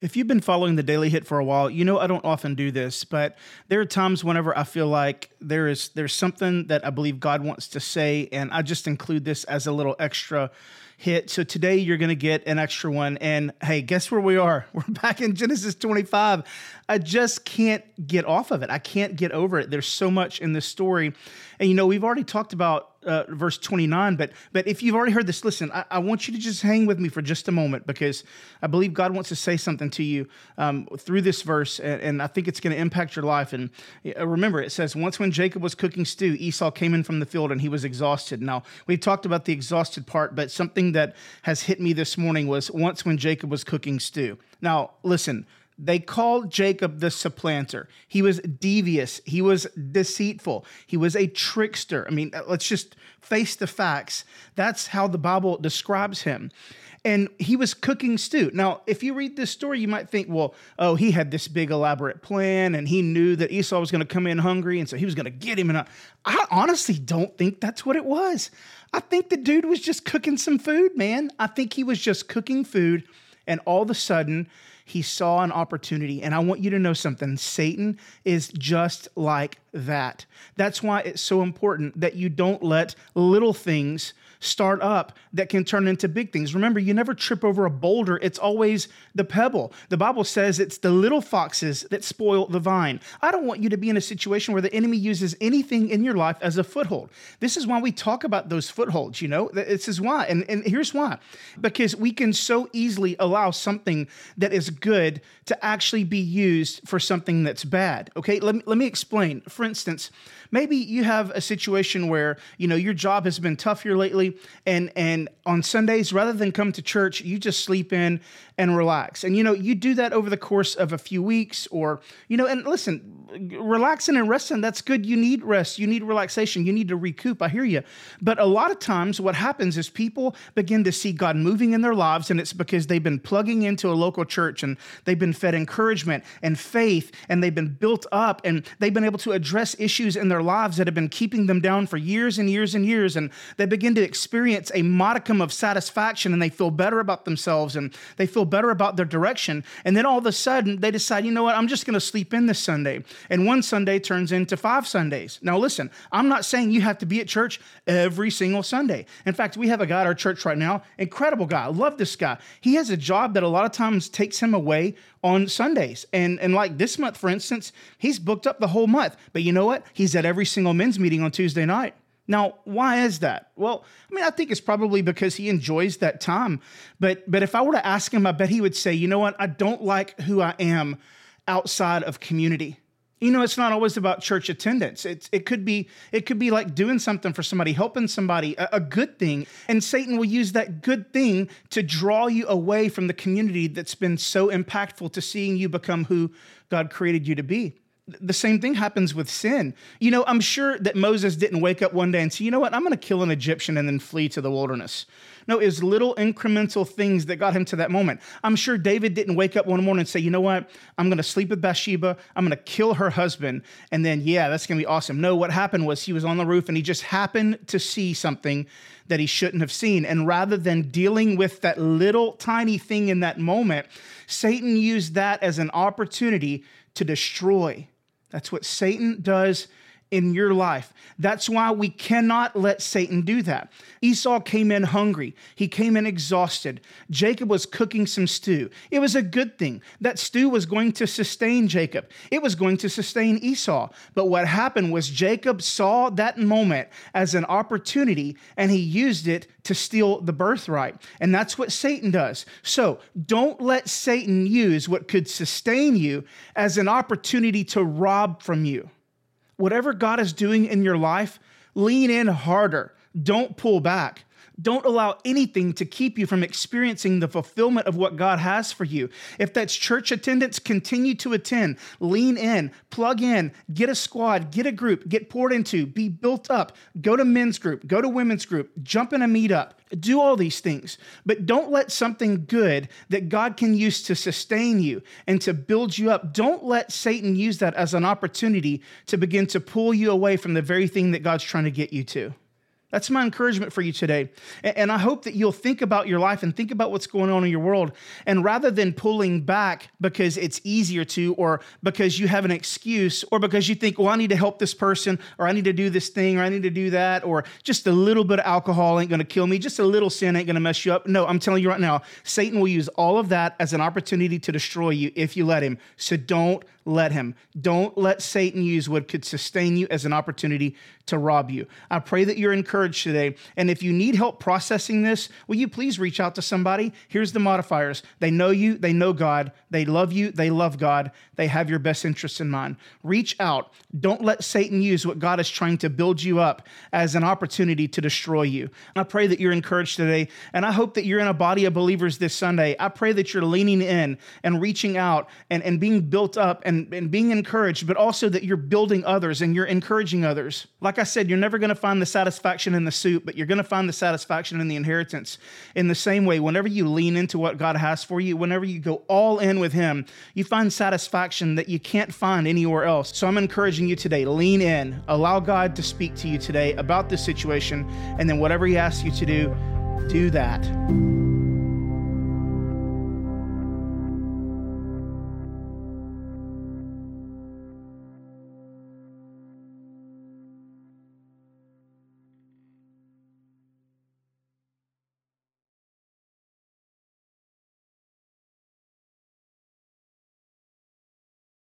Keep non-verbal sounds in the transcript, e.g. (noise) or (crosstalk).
If you've been following the Daily Hit for a while, you know I don't often do this, but there are times whenever I feel like there is there's something that I believe God wants to say, and I just include this as a little extra hit. So today you're going to get an extra one. And hey, guess where we are? (laughs) We're back in Genesis 25. I just can't get off of it. I can't get over it. There's so much in this story. And you know, we've already talked about uh, verse 29, but but if you've already heard this, listen, I, I, want you to just hang with me for just a moment because I believe God wants to say something to you um, through this verse, and, and I think it's going to impact your life. And uh, remember, it says, Once when Jacob was cooking stew, Esau came in from the field and he was exhausted. Now, we've talked about the exhausted part, but something that has hit me this morning was once when Jacob was cooking stew. Now, listen, they called Jacob the supplanter. He was devious. He was deceitful. He was a trickster. I mean, let's just face the facts. That's how the Bible describes him. And he was cooking stew. Now, if you read this story, you might think, well, oh, he had this big elaborate plan and he knew that Esau was going to come in hungry. And so he was going to get him. And I, I honestly don't think that's what it was. I think the dude was just cooking some food, man. I think he was just cooking food. And all of a sudden, he saw an opportunity. And I want you to know something Satan is just like that. That's why it's so important that you don't let little things start up that can turn into big things. Remember, you never trip over a boulder, it's always the pebble. The Bible says it's the little foxes that spoil the vine. I don't want you to be in a situation where the enemy uses anything in your life as a foothold. This is why we talk about those footholds, you know? This is why. And, and here's why because we can so easily allow something that is good to actually be used for something that's bad. Okay, let me, let me explain. For instance, maybe you have a situation where you know your job has been tough here lately and and on sundays rather than come to church you just sleep in and relax. And you know you do that over the course of a few weeks or you know and listen relaxing and resting that's good. You need rest. You need relaxation. You need to recoup. I hear you but a lot of times what happens is people begin to see god moving in their lives and it's because they've been plugging into a local church and they've been fed encouragement and faith and they've been built up and they've been able to address issues in their lives that have been keeping them down for years and years and years. And they begin to experience a modicum of satisfaction and they feel better about themselves and they feel better about their direction. And then all of a sudden they decide, you know what, I'm just going to sleep in this Sunday. And one Sunday turns into five Sundays. Now, listen, I'm not saying you have to be at church every single Sunday. In fact, we have a guy at our church right now, incredible guy. I love this guy. He has a job that a lot of times takes him away on Sundays. And, and like this month, for instance, he's booked up the whole month. But you know what? He's at every single men's meeting on Tuesday night. Now, why is that? Well, I mean, I think it's probably because he enjoys that time. But but if I were to ask him, I bet he would say, you know what? I don't like who I am outside of community. You know, it's not always about church attendance. It's, it could be it could be like doing something for somebody, helping somebody, a, a, good thing. And Satan will use that good thing to draw you away from the community that's been so impactful to seeing you become who God created you to be the same thing happens with sin. You know, I'm sure that Moses didn't wake up one day and say, you know what, I'm going to kill an Egyptian and then flee to the wilderness. No, it was little incremental things that got him to that moment. I'm sure David didn't wake up one morning and say, you know what, I'm going to sleep with Bathsheba, I'm going to kill her husband, and then, yeah, that's going to be awesome. No, what happened was he was on the roof and he just happened to see something that he shouldn't have seen. And rather than dealing with that little tiny thing in that moment, Satan used that as an opportunity to destroy that's what Satan does in your life. That's why we cannot let Satan do that. Esau came in hungry. He came in exhausted. Jacob was cooking some stew. It was a good thing. That stew was going to sustain Jacob. It was going to sustain Esau. But what happened was Jacob saw that moment as an opportunity and he used it to steal the birthright. And that's what Satan does. So don't let Satan use what could sustain you as an opportunity to rob from you whatever God is doing in your life, lean in harder. Don't pull back. Don't allow anything to keep you from experiencing the fulfillment of what God has for you. If that's church attendance, continue to attend. Lean in, plug in, get a squad, get a group, get poured into, be built up. Go to men's group, go to women's group, jump in a meetup. Do all these things, but don't let something good that God can use to sustain you and to build you up, don't let Satan use that as an opportunity to begin to pull you away from the very thing that God's trying to get you to. That's my encouragement for you today. And I hope that you'll think about your life and think about what's going on in your world. And rather than pulling back because it's easier to, or because you have an excuse, or because you think, well, I need to help this person, or I need to do this thing, or I need to do that, or just a little bit of alcohol ain't gonna kill me, just a little sin ain't gonna mess you up. No, I'm telling you right now, Satan will use all of that as an opportunity to destroy you if you let him. So don't let him. Don't let Satan use what could sustain you as an opportunity to rob you. I pray that you're encouraged today. And if you need help processing this, will you please reach out to somebody? Here's the modifiers they know you, they know God, they love you, they love God, they have your best interests in mind. Reach out. Don't let Satan use what God is trying to build you up as an opportunity to destroy you. I pray that you're encouraged today. And I hope that you're in a body of believers this Sunday. I pray that you're leaning in and reaching out and, and being built up and and, being encouraged, but also that you're building others and you're encouraging others. Like I said, you're never going to find the satisfaction in the soup, but you're going to find the satisfaction in the inheritance. In the same way, whenever you lean into what God has for you, whenever you go all in with Him, you find satisfaction that you can't find anywhere else. So I'm encouraging you today lean in, allow God to speak to you today about this situation, and then whatever He asks you to do, do that.